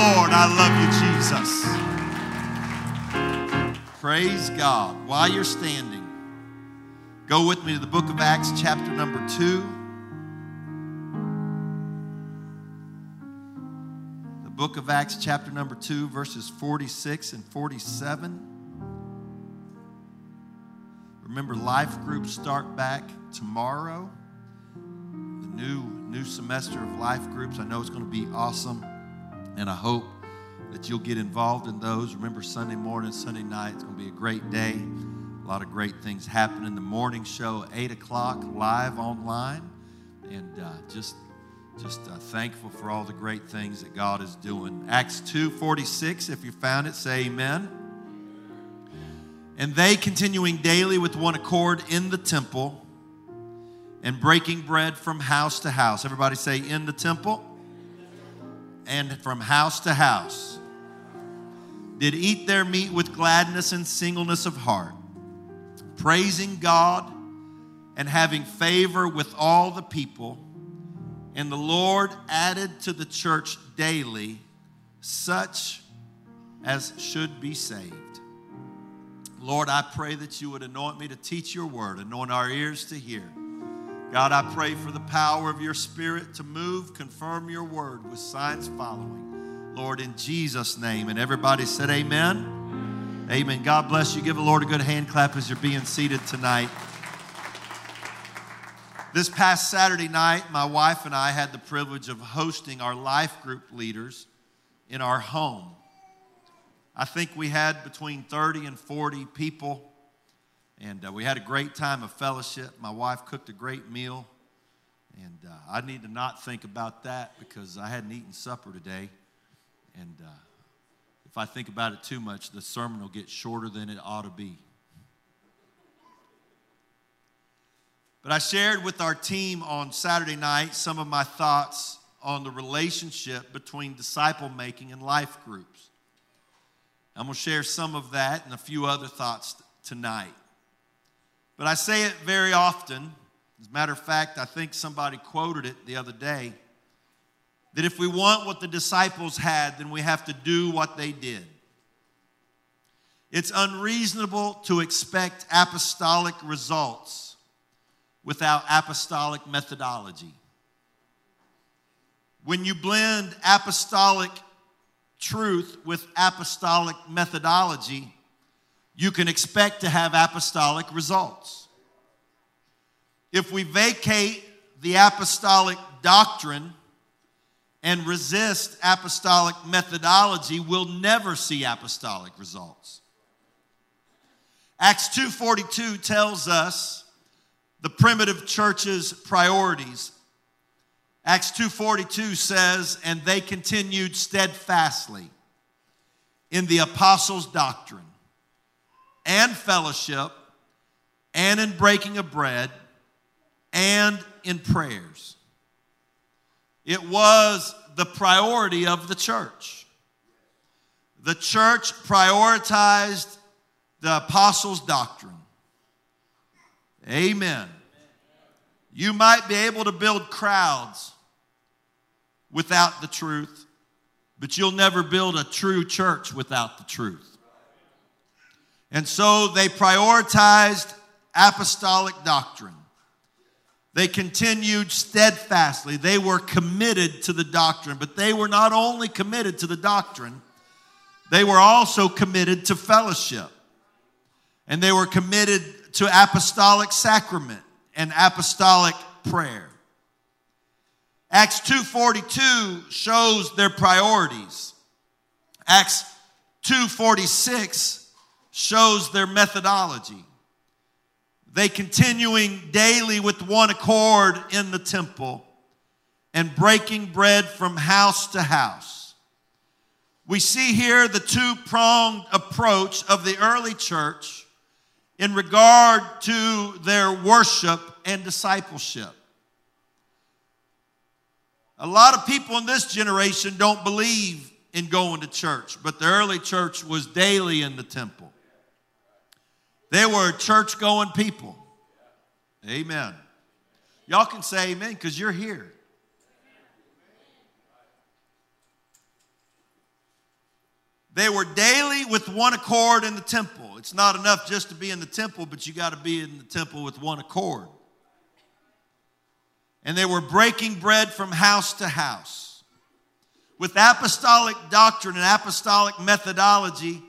Lord. I love you, Jesus. Praise God. While you're standing, go with me to the book of Acts, chapter number 2. The book of Acts, chapter number 2, verses 46 and 47. Remember, life groups start back tomorrow. The new new semester of life groups. I know it's going to be awesome, and I hope that you'll get involved in those. Remember, Sunday morning, Sunday night, it's going to be a great day. A lot of great things happen in the morning show, eight o'clock, live online, and uh, just just uh, thankful for all the great things that God is doing. Acts two forty six. If you found it, say Amen. And they continuing daily with one accord in the temple and breaking bread from house to house. Everybody say, in the temple and from house to house. Did eat their meat with gladness and singleness of heart, praising God and having favor with all the people. And the Lord added to the church daily such as should be saved. Lord, I pray that you would anoint me to teach your word, anoint our ears to hear. God, I pray for the power of your spirit to move, confirm your word with signs following. Lord, in Jesus' name. And everybody said, Amen. Amen. God bless you. Give the Lord a good hand clap as you're being seated tonight. This past Saturday night, my wife and I had the privilege of hosting our life group leaders in our home. I think we had between 30 and 40 people, and uh, we had a great time of fellowship. My wife cooked a great meal, and uh, I need to not think about that because I hadn't eaten supper today. And uh, if I think about it too much, the sermon will get shorter than it ought to be. But I shared with our team on Saturday night some of my thoughts on the relationship between disciple making and life groups. I'm going to share some of that and a few other thoughts tonight. But I say it very often. As a matter of fact, I think somebody quoted it the other day that if we want what the disciples had, then we have to do what they did. It's unreasonable to expect apostolic results without apostolic methodology. When you blend apostolic truth with apostolic methodology, you can expect to have apostolic results. If we vacate the apostolic doctrine and resist apostolic methodology, we'll never see apostolic results. Acts 2:42 tells us the primitive church's priorities Acts 2:42 says, "And they continued steadfastly in the apostles' doctrine and fellowship and in breaking of bread and in prayers." It was the priority of the church. The church prioritized the apostles' doctrine. Amen. You might be able to build crowds without the truth, but you'll never build a true church without the truth. And so they prioritized apostolic doctrine. They continued steadfastly. They were committed to the doctrine, but they were not only committed to the doctrine, they were also committed to fellowship. And they were committed to apostolic sacrament and apostolic prayer. Acts 2:42 shows their priorities. Acts 2:46 shows their methodology. They continuing daily with one accord in the temple and breaking bread from house to house. We see here the two pronged approach of the early church in regard to their worship and discipleship. A lot of people in this generation don't believe in going to church, but the early church was daily in the temple. They were church going people. Amen. Y'all can say amen because you're here. They were daily with one accord in the temple. It's not enough just to be in the temple, but you got to be in the temple with one accord. And they were breaking bread from house to house. With apostolic doctrine and apostolic methodology,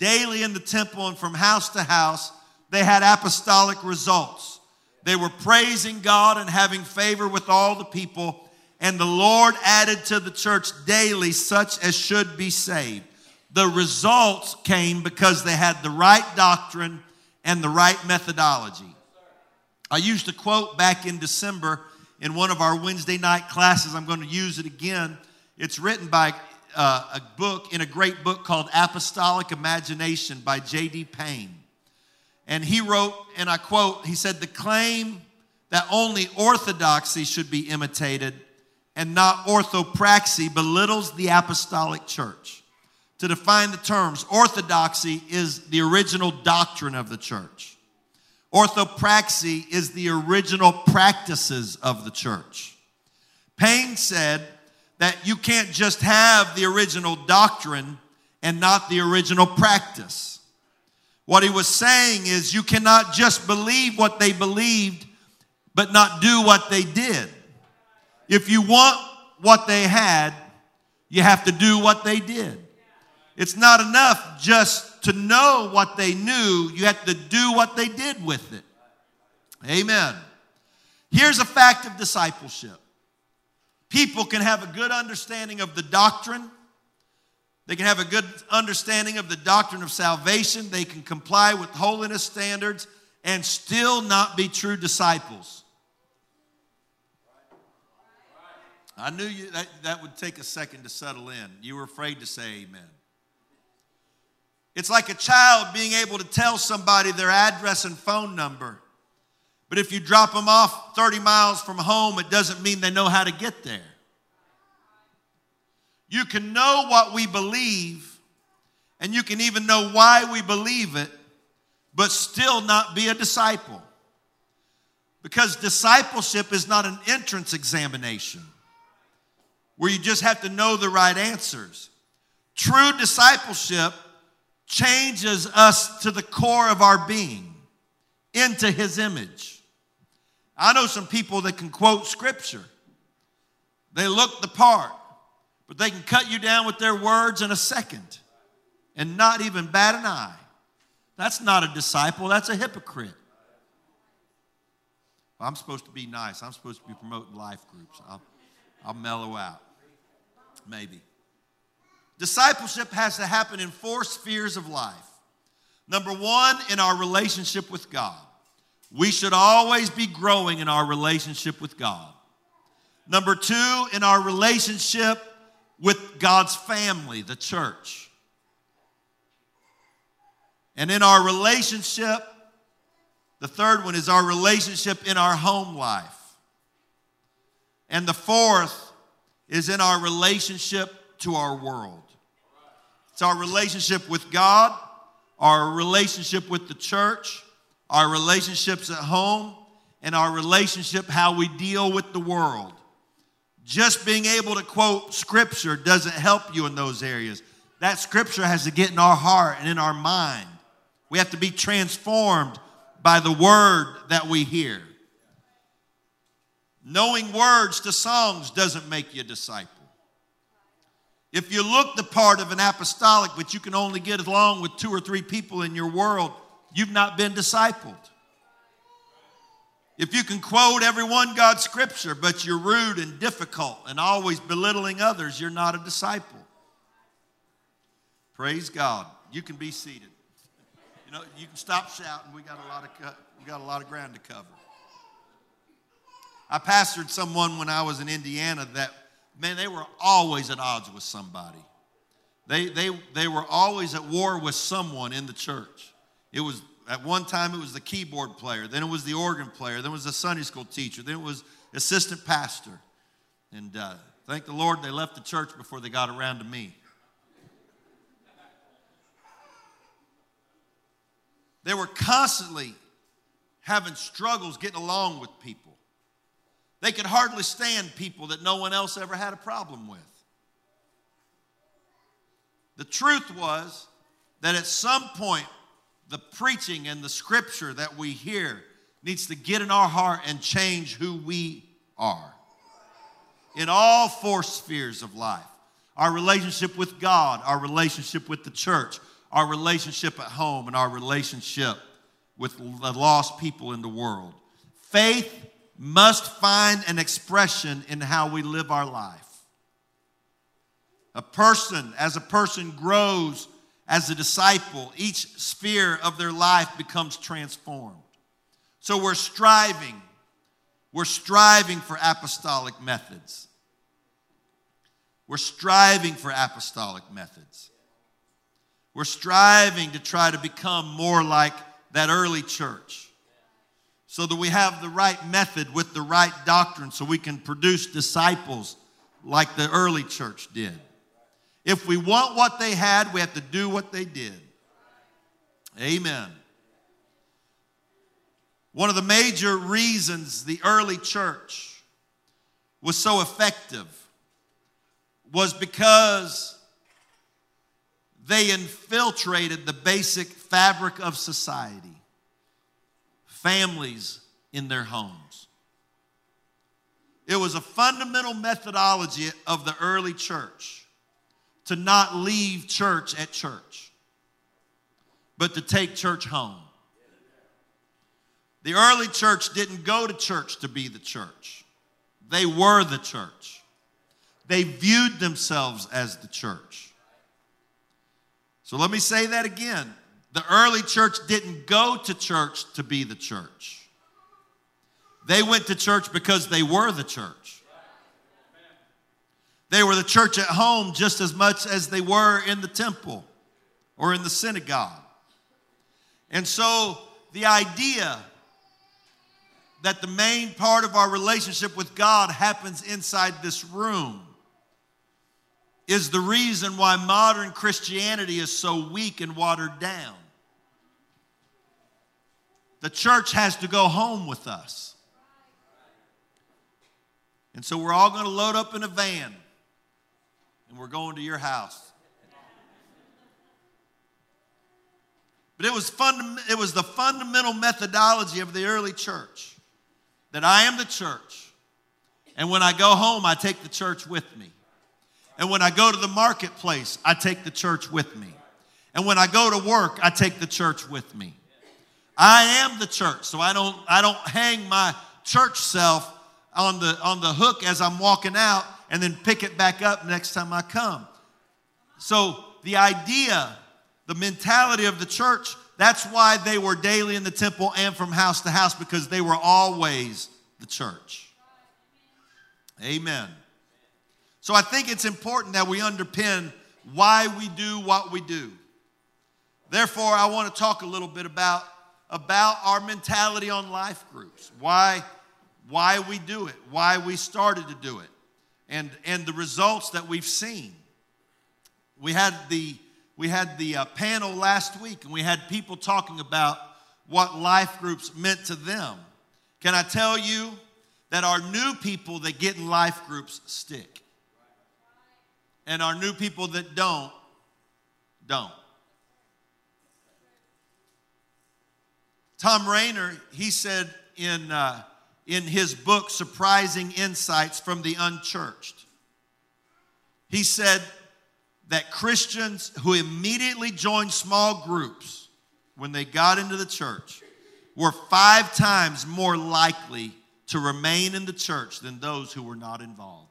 daily in the temple and from house to house, they had apostolic results. They were praising God and having favor with all the people, and the Lord added to the church daily such as should be saved. The results came because they had the right doctrine and the right methodology. I used a quote back in December in one of our Wednesday night classes. I'm going to use it again. It's written by uh, a book in a great book called Apostolic Imagination by J.D. Payne. And he wrote, and I quote, he said, The claim that only orthodoxy should be imitated and not orthopraxy belittles the apostolic church. To define the terms, orthodoxy is the original doctrine of the church. Orthopraxy is the original practices of the church. Payne said that you can't just have the original doctrine and not the original practice. What he was saying is, you cannot just believe what they believed, but not do what they did. If you want what they had, you have to do what they did. It's not enough just to know what they knew, you have to do what they did with it. Amen. Here's a fact of discipleship people can have a good understanding of the doctrine they can have a good understanding of the doctrine of salvation. They can comply with holiness standards and still not be true disciples. I knew you, that, that would take a second to settle in. You were afraid to say amen. It's like a child being able to tell somebody their address and phone number. But if you drop them off 30 miles from home, it doesn't mean they know how to get there. You can know what we believe, and you can even know why we believe it, but still not be a disciple. Because discipleship is not an entrance examination where you just have to know the right answers. True discipleship changes us to the core of our being, into his image. I know some people that can quote scripture, they look the part. But they can cut you down with their words in a second and not even bat an eye. That's not a disciple, that's a hypocrite. I'm supposed to be nice. I'm supposed to be promoting life groups. I'll, I'll mellow out. Maybe. Discipleship has to happen in four spheres of life. Number one, in our relationship with God. We should always be growing in our relationship with God. Number two, in our relationship with God's family, the church. And in our relationship, the third one is our relationship in our home life. And the fourth is in our relationship to our world. It's our relationship with God, our relationship with the church, our relationships at home, and our relationship how we deal with the world. Just being able to quote scripture doesn't help you in those areas. That scripture has to get in our heart and in our mind. We have to be transformed by the word that we hear. Knowing words to songs doesn't make you a disciple. If you look the part of an apostolic, but you can only get along with two or three people in your world, you've not been discipled. If you can quote every one God's scripture, but you're rude and difficult and always belittling others, you're not a disciple. Praise God. You can be seated. You know, you can stop shouting. We got a lot of we got a lot of ground to cover. I pastored someone when I was in Indiana that man, they were always at odds with somebody. They, they, they were always at war with someone in the church. It was at one time, it was the keyboard player, then it was the organ player, then it was the Sunday school teacher, then it was assistant pastor. And uh, thank the Lord they left the church before they got around to me. They were constantly having struggles getting along with people. They could hardly stand people that no one else ever had a problem with. The truth was that at some point, the preaching and the scripture that we hear needs to get in our heart and change who we are in all four spheres of life our relationship with God, our relationship with the church, our relationship at home, and our relationship with the lost people in the world. Faith must find an expression in how we live our life. A person, as a person grows as a disciple, each sphere of their life becomes transformed. So we're striving, we're striving for apostolic methods. We're striving for apostolic methods. We're striving to try to become more like that early church so that we have the right method with the right doctrine so we can produce disciples like the early church did. If we want what they had, we have to do what they did. Amen. One of the major reasons the early church was so effective was because they infiltrated the basic fabric of society, families in their homes. It was a fundamental methodology of the early church to not leave church at church, but to take church home. The early church didn't go to church to be the church, they were the church. They viewed themselves as the church. So let me say that again. The early church didn't go to church to be the church. They went to church because they were the church. They were the church at home just as much as they were in the temple or in the synagogue. And so the idea that the main part of our relationship with God happens inside this room is the reason why modern Christianity is so weak and watered down. The church has to go home with us. And so we're all going to load up in a van and we're going to your house. But it was, funda- it was the fundamental methodology of the early church that I am the church. And when I go home, I take the church with me. And when I go to the marketplace, I take the church with me. And when I go to work, I take the church with me. I am the church, so I don't, I don't hang my church self on the, on the hook as I'm walking out and then pick it back up next time I come. So the idea, the mentality of the church, that's why they were daily in the temple and from house to house because they were always the church. Amen. So I think it's important that we underpin why we do what we do. Therefore, I want to talk a little bit about, about our mentality on life groups, why, why we do it, why we started to do it, and, and the results that we've seen. We had the, we had the uh, panel last week, and we had people talking about what life groups meant to them. Can I tell you that our new people that get in life groups stick? and our new people that don't, don't. Tom Rainer, he said in, uh, in his book, Surprising Insights from the Unchurched, he said that Christians who immediately joined small groups when they got into the church were five times more likely to remain in the church than those who were not involved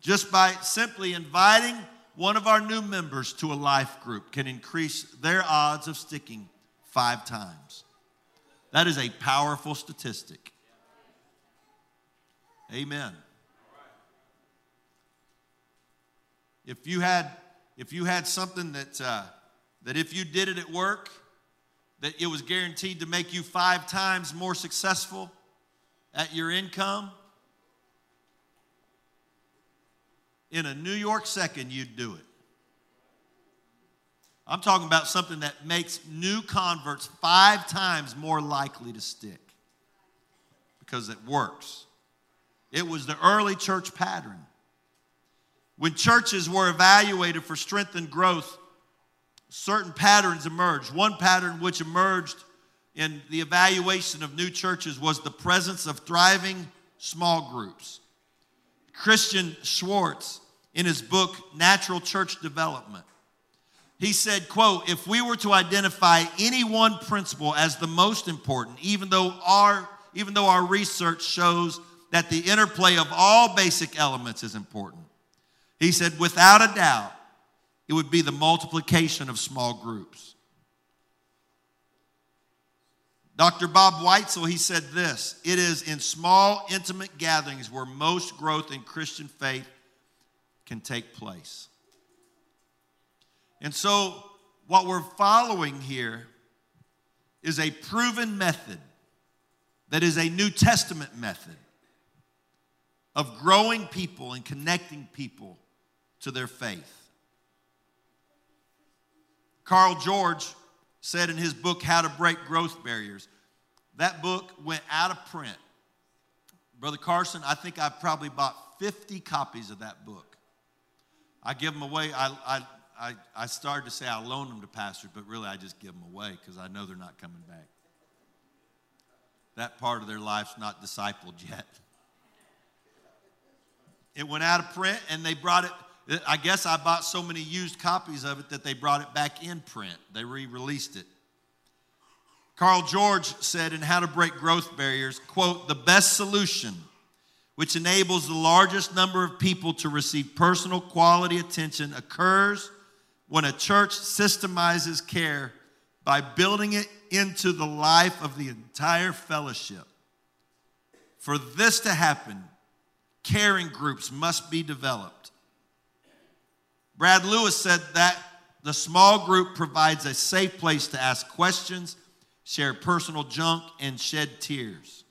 just by simply inviting one of our new members to a life group can increase their odds of sticking five times. That is a powerful statistic. Amen. If you had, if you had something that, uh, that if you did it at work, that it was guaranteed to make you five times more successful at your income, in a New York second, you'd do it. I'm talking about something that makes new converts five times more likely to stick because it works. It was the early church pattern. When churches were evaluated for strength and growth, certain patterns emerged. One pattern which emerged in the evaluation of new churches was the presence of thriving small groups. Christian Schwarz, in his book Natural Church Development, he said, quote, if we were to identify any one principle as the most important, even though our, even though our research shows that the interplay of all basic elements is important, he said, without a doubt, it would be the multiplication of small groups. Dr. Bob Weitzel, he said this It is in small, intimate gatherings where most growth in Christian faith can take place. And so, what we're following here is a proven method that is a New Testament method of growing people and connecting people to their faith. Carl George said in his book, How to Break Growth Barriers, that book went out of print. Brother Carson, I think I probably bought 50 copies of that book. I give them away. I, I, I, I started to say I loan them to pastors, but really I just give them away because I know they're not coming back. That part of their life's not discipled yet. It went out of print and they brought it I guess I bought so many used copies of it that they brought it back in print. They re released it. Carl George said in How to Break Growth Barriers, quote, the best solution, which enables the largest number of people to receive personal quality attention, occurs when a church systemizes care by building it into the life of the entire fellowship. For this to happen, caring groups must be developed. Brad Lewis said that the small group provides a safe place to ask questions, share personal junk, and shed tears.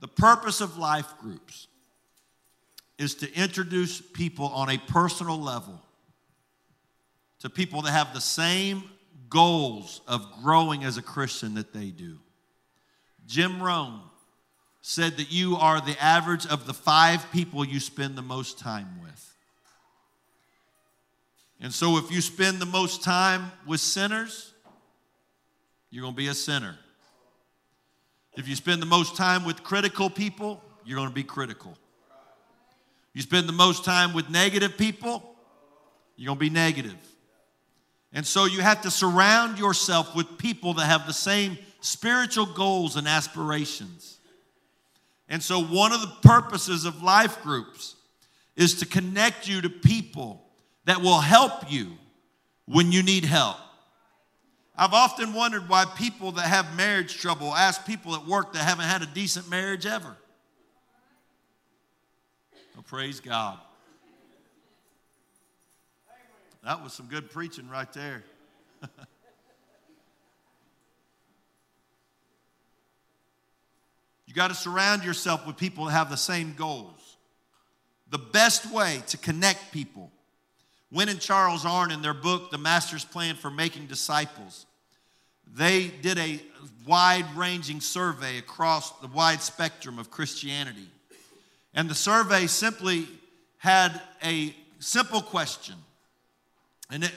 The purpose of life groups is to introduce people on a personal level to people that have the same goals of growing as a Christian that they do. Jim Rohn said that you are the average of the five people you spend the most time with. And so, if you spend the most time with sinners, you're going to be a sinner. If you spend the most time with critical people, you're going to be critical. You spend the most time with negative people, you're going to be negative. And so you have to surround yourself with people that have the same spiritual goals and aspirations. And so, one of the purposes of life groups is to connect you to people that will help you when you need help. I've often wondered why people that have marriage trouble ask people at work that haven't had a decent marriage ever. Praise God. That was some good preaching right there. You got to surround yourself with people that have the same goals. The best way to connect people. Win and Charles Arn, in their book, The Master's Plan for Making Disciples, they did a wide ranging survey across the wide spectrum of Christianity. And the survey simply had a simple question. And it,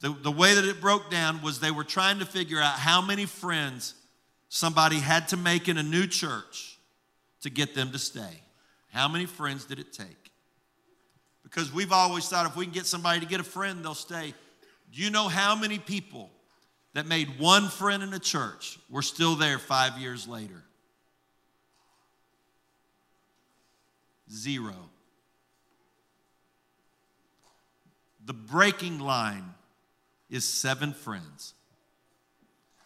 the, the way that it broke down was they were trying to figure out how many friends somebody had to make in a new church to get them to stay? How many friends did it take? Because we've always thought if we can get somebody to get a friend, they'll stay. Do you know how many people that made one friend in a church were still there five years later? Zero. The breaking line is seven friends.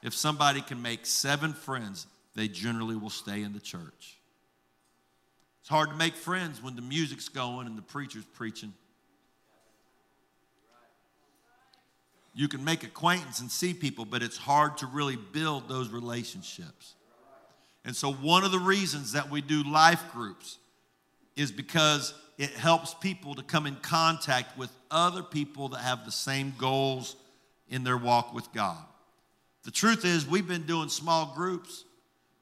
If somebody can make seven friends, they generally will stay in the church. It's hard to make friends when the music's going and the preacher's preaching. You can make acquaintance and see people, but it's hard to really build those relationships. And so, one of the reasons that we do life groups is because it helps people to come in contact with other people that have the same goals in their walk with God. The truth is, we've been doing small groups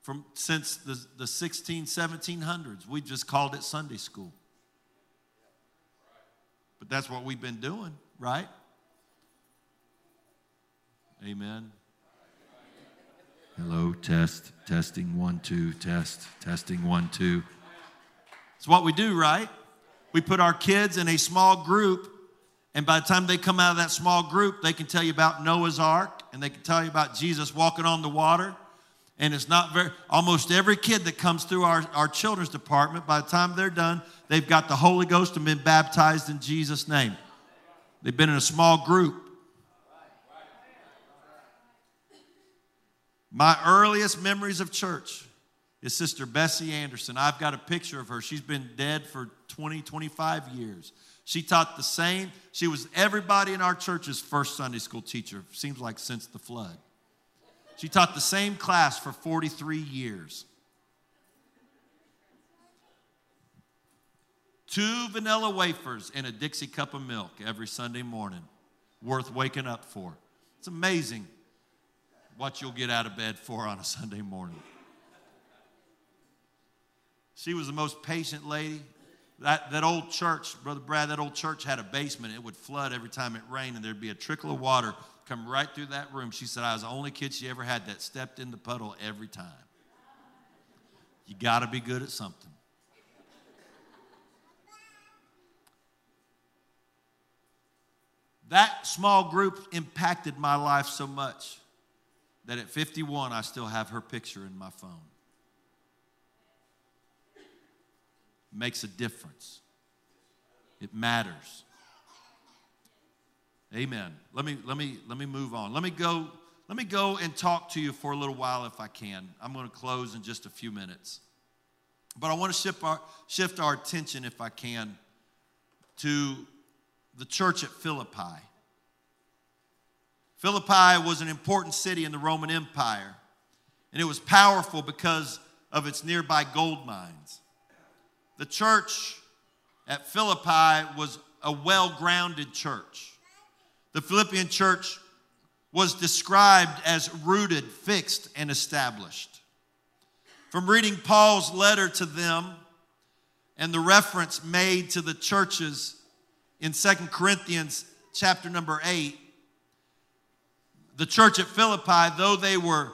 from since the, the 16, 1700s. We just called it Sunday school. But that's what we've been doing, right? Amen. Hello, test, testing one, two, test, testing one, two. It's what we do, right? We put our kids in a small group, and by the time they come out of that small group, they can tell you about Noah's Ark, and they can tell you about Jesus walking on the water. And it's not very, almost every kid that comes through our, our children's department, by the time they're done, they've got the Holy Ghost and been baptized in Jesus' name. They've been in a small group. My earliest memories of church is Sister Bessie Anderson. I've got a picture of her. She's been dead for 20, 25 years. She taught the same, she was everybody in our church's first Sunday school teacher, seems like since the flood. She taught the same class for 43 years. Two vanilla wafers and a Dixie cup of milk every Sunday morning, worth waking up for. It's amazing what you'll get out of bed for on a Sunday morning. She was the most patient lady. That, that old church, Brother Brad, that old church had a basement. It would flood every time it rained, and there'd be a trickle of water come right through that room. She said, I was the only kid she ever had that stepped in the puddle every time. You got to be good at something. That small group impacted my life so much that at 51, I still have her picture in my phone. Makes a difference. It matters. Amen. Let me let me let me move on. Let me go let me go and talk to you for a little while if I can. I'm going to close in just a few minutes. But I want to shift our shift our attention if I can to the church at Philippi. Philippi was an important city in the Roman Empire, and it was powerful because of its nearby gold mines. The church at Philippi was a well grounded church. The Philippian church was described as rooted, fixed, and established. From reading Paul's letter to them and the reference made to the churches in Second Corinthians chapter number 8, the church at Philippi, though they were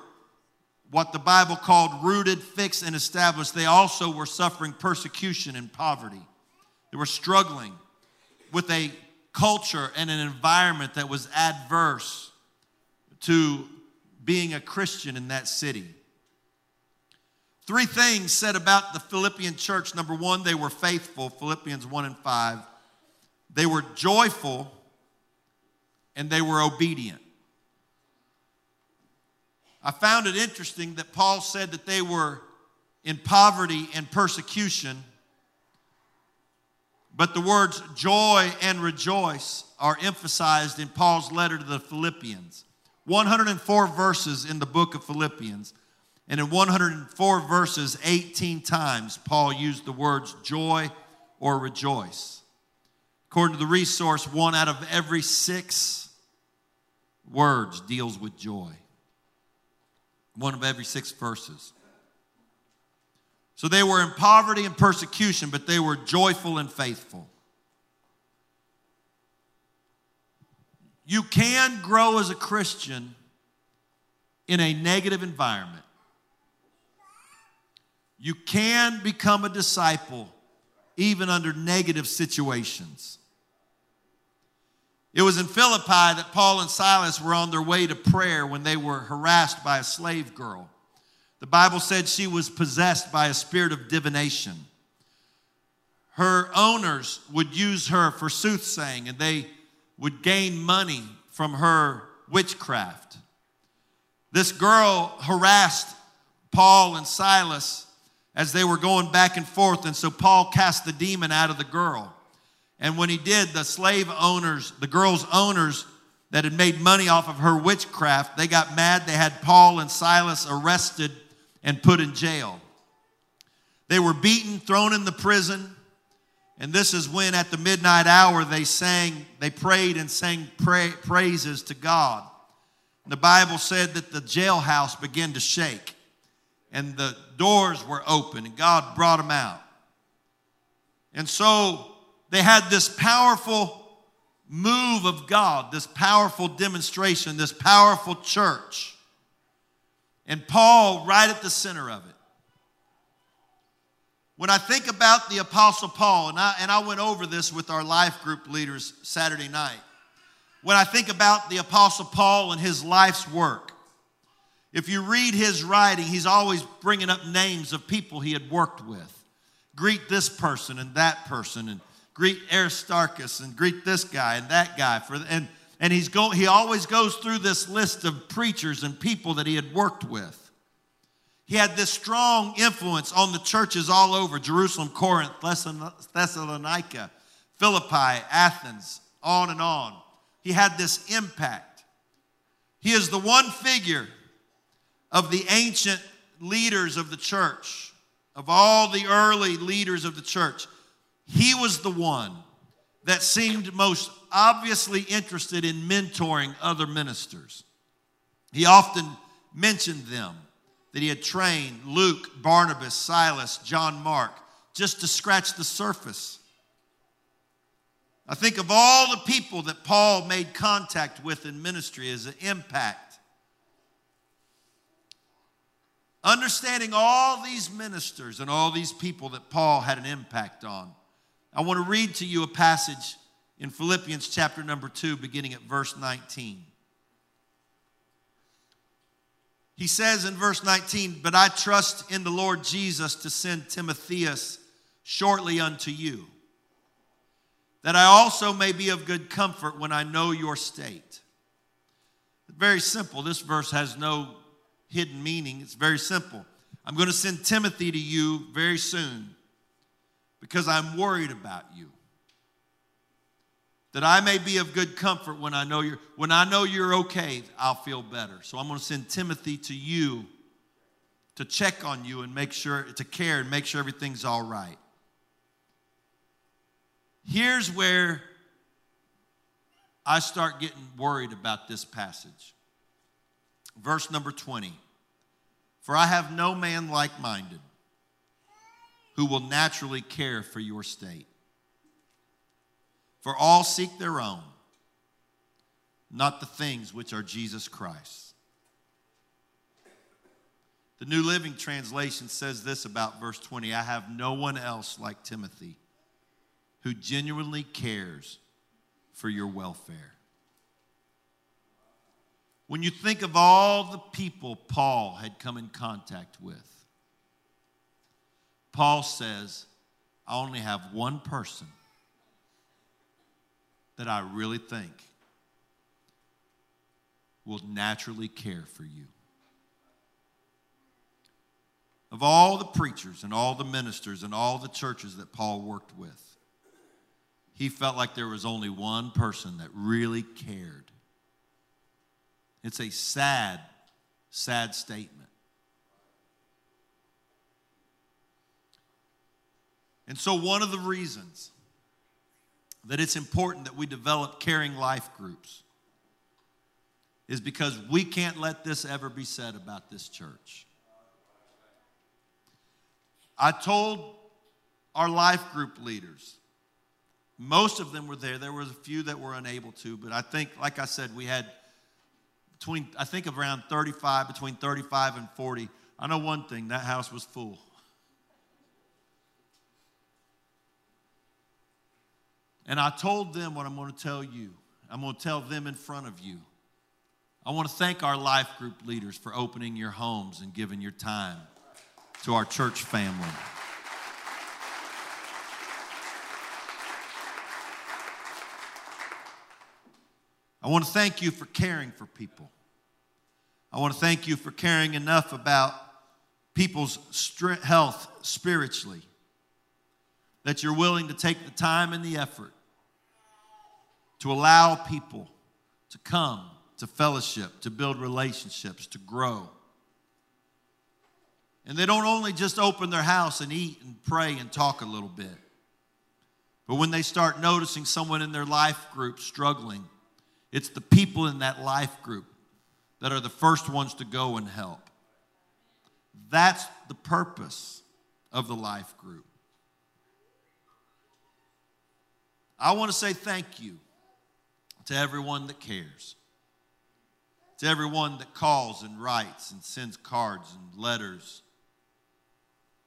what the Bible called rooted, fixed, and established, they also were suffering persecution and poverty. They were struggling with a culture and an environment that was adverse to being a Christian in that city. Three things said about the Philippian church. Number one, they were faithful, Philippians 1 and 5. They were joyful and they were obedient. I found it interesting that Paul said that they were in poverty and persecution, but the words joy and rejoice are emphasized in Paul's letter to the Philippians. 104 verses in the book of Philippians, and in 104 verses, 18 times, Paul used the words joy or rejoice. According to the resource, one out of every six words deals with joy one of every six verses. So they were in poverty and persecution, but they were joyful and faithful. You can grow as a Christian in a negative environment. You can become a disciple even under negative situations. It was in Philippi that Paul and Silas were on their way to prayer when they were harassed by a slave girl. The Bible said she was possessed by a spirit of divination. Her owners would use her for soothsaying and they would gain money from her witchcraft. This girl harassed Paul and Silas as they were going back and forth, and so Paul cast the demon out of the girl. And when he did, the slave owners, the girl's owners that had made money off of her witchcraft, they got mad. They had Paul and Silas arrested and put in jail. They were beaten, thrown in the prison. And this is when, at the midnight hour, they sang, they prayed and sang pray, praises to God. The Bible said that the jailhouse began to shake. and the doors were open, and God brought them out. And so they had this powerful move of God, this powerful demonstration, this powerful church. And Paul right at the center of it. When I think about the Apostle Paul, and I, and I went over this with our life group leaders Saturday night. When I think about the Apostle Paul and his life's work, if you read his writing, he's always bringing up names of people he had worked with. Greet this person and that person, and greet Aristarchus, and greet this guy and that guy. For, and and he's go, he always goes through this list of preachers and people that he had worked with. He had this strong influence on the churches all over Jerusalem, Corinth, Thessalonica, Philippi, Athens, on and on. He had this impact. He is the one figure of the ancient leaders of the church, of all the early leaders of the church. He was the one that seemed most obviously interested in mentoring other ministers. He often mentioned them that he had trained Luke, Barnabas, Silas, John Mark, just to scratch the surface. I think of all the people that Paul made contact with in ministry as an impact. Understanding all these ministers and all these people that Paul had an impact on, I want to read to you a passage in Philippians chapter number 2, beginning at verse 19. He says in verse 19, But I trust in the Lord Jesus to send Timotheus shortly unto you, that I also may be of good comfort when I know your state. Very simple. This verse has no hidden meaning. It's very simple. I'm going to send Timothy to you very soon because I'm worried about you that I may be of good comfort when I know you're when I know you're okay, I'll feel better. So I'm going to send Timothy to you to check on you and make sure to care and make sure everything's all right. Here's where I start getting worried about this passage. Verse number 20. For I have no man like minded who will naturally care for your state for all seek their own, not the things which are Jesus Christ. The New Living Translation says this about verse 20 I have no one else like Timothy who genuinely cares for your welfare. When you think of all the people Paul had come in contact with, Paul says, I only have one person that I really think will naturally care for you. Of all the preachers and all the ministers and all the churches that Paul worked with, he felt like there was only one person that really cared. It's a sad, sad statement. And so, one of the reasons that it's important that we develop caring life groups is because we can't let this ever be said about this church. I told our life group leaders, most of them were there. There was a few that were unable to, but I think, like I said, we had between, I think around 35, between 35 and 40. I know one thing that house was full. And I told them what I'm going to tell you. I'm going to tell them in front of you. I want to thank our life group leaders for opening your homes and giving your time to our church family. I want to thank you for caring for people. I want to thank you for caring enough about people's health spiritually that you're willing to take the time and the effort to allow people to come to fellowship, to build relationships, to grow. And they don't only just open their house and eat and pray and talk a little bit, but when they start noticing someone in their life group struggling, it's the people in that life group that are the first ones to go and help. That's the purpose of the life group. I want to say thank you to everyone that cares, to everyone that calls and writes and sends cards and letters,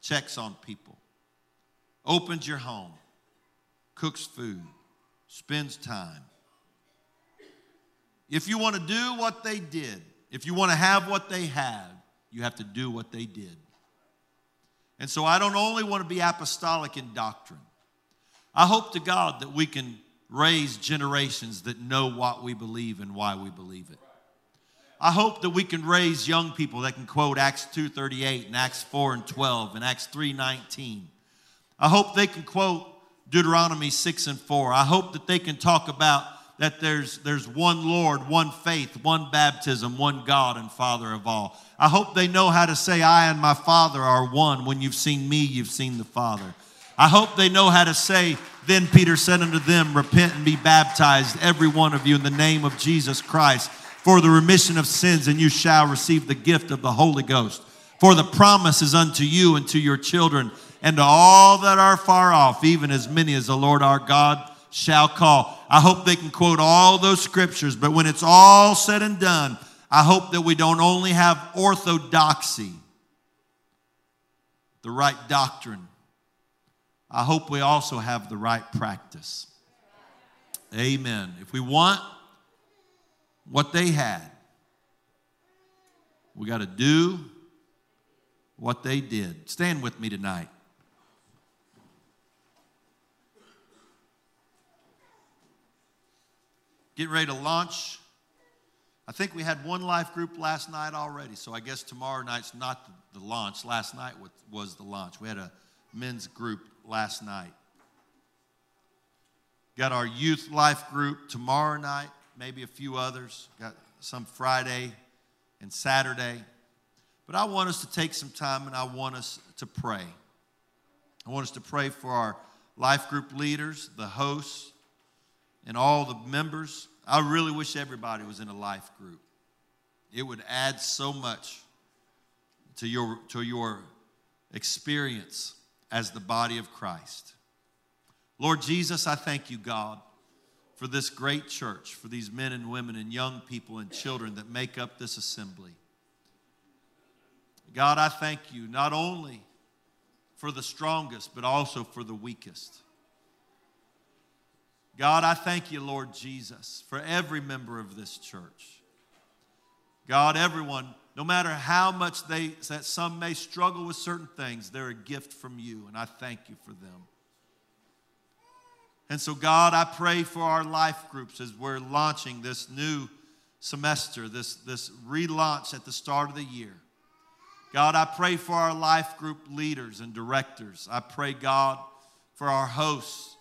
checks on people, opens your home, cooks food, spends time. If you want to do what they did, if you want to have what they had, you have to do what they did. And so I don't only want to be apostolic in doctrine. I hope to God that we can raise generations that know what we believe and why we believe it. I hope that we can raise young people that can quote Acts 2:38 and Acts 4 and 12 and Acts 3:19. I hope they can quote Deuteronomy 6 and 4. I hope that they can talk about that there's, there's one Lord, one faith, one baptism, one God and Father of all. I hope they know how to say, I and my Father are one. When you've seen me, you've seen the Father. I hope they know how to say, Then Peter said unto them, Repent and be baptized, every one of you, in the name of Jesus Christ, for the remission of sins, and you shall receive the gift of the Holy Ghost. For the promise is unto you and to your children, and to all that are far off, even as many as the Lord our God shall call. I hope they can quote all those scriptures, but when it's all said and done, I hope that we don't only have orthodoxy, the right doctrine. I hope we also have the right practice. Amen. If we want what they had, we got to do what they did. Stand with me tonight. Get ready to launch. I think we had one life group last night already, so I guess tomorrow night's not the, launch. Last night was the launch. We had a men's group last night. Got our youth life group tomorrow night, maybe a few others. Got some Friday and Saturday. But I want us to take some time and I want us to pray. I want us to pray for our life group leaders, the hosts, and all the members. I really wish everybody was in a life group. It would add so much to your, to your experience as the body of Christ. Lord Jesus, I thank you, God, for this great church, for these men and women and young people and children that make up this assembly. God, I thank you not only for the strongest, but also for the weakest. God, I thank you, Lord Jesus, for every member of this church. God, everyone, no matter how much they, that some may struggle with certain things, they're a gift from you, and I thank you for them. And so, God, I pray for our life groups as we're launching this new semester, this, this relaunch at the start of the year. God, I pray for our life group leaders and directors. I pray, God, for our hosts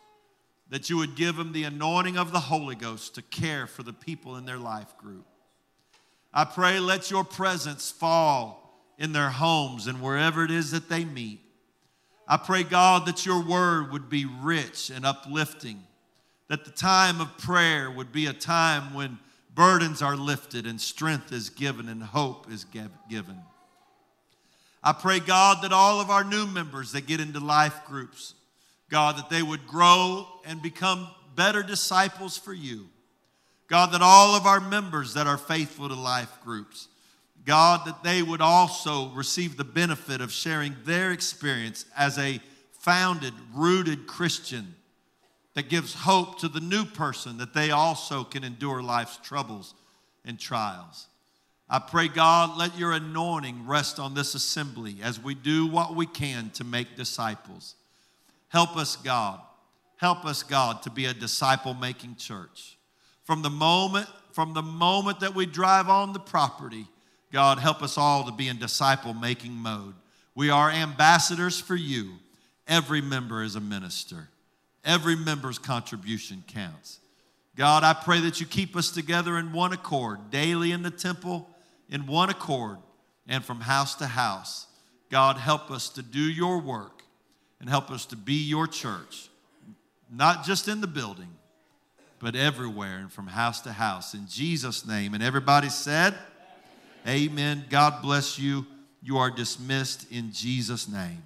that you would give them the anointing of the Holy Ghost to care for the people in their life group. I pray, let your presence fall in their homes and wherever it is that they meet. I pray, God, that your word would be rich and uplifting, that the time of prayer would be a time when burdens are lifted and strength is given and hope is given. I pray, God, that all of our new members that get into life groups God, that they would grow and become better disciples for you. God, that all of our members that are faithful to life groups, God, that they would also receive the benefit of sharing their experience as a founded, rooted Christian that gives hope to the new person that they also can endure life's troubles and trials. I pray, God, let your anointing rest on this assembly as we do what we can to make disciples. Help us, God. Help us, God, to be a disciple making church. From the moment from the moment that we drive on the property, God, help us all to be in disciple making mode. We are ambassadors for you. Every member is a minister. Every member's contribution counts. God, I pray that you keep us together in one accord, daily in the temple, in one accord, and from house to house. God, help us to do your work and help us to be your church, not just in the building, but everywhere and from house to house. In Jesus' name. And everybody said, Amen. God bless you. You are dismissed in Jesus' name.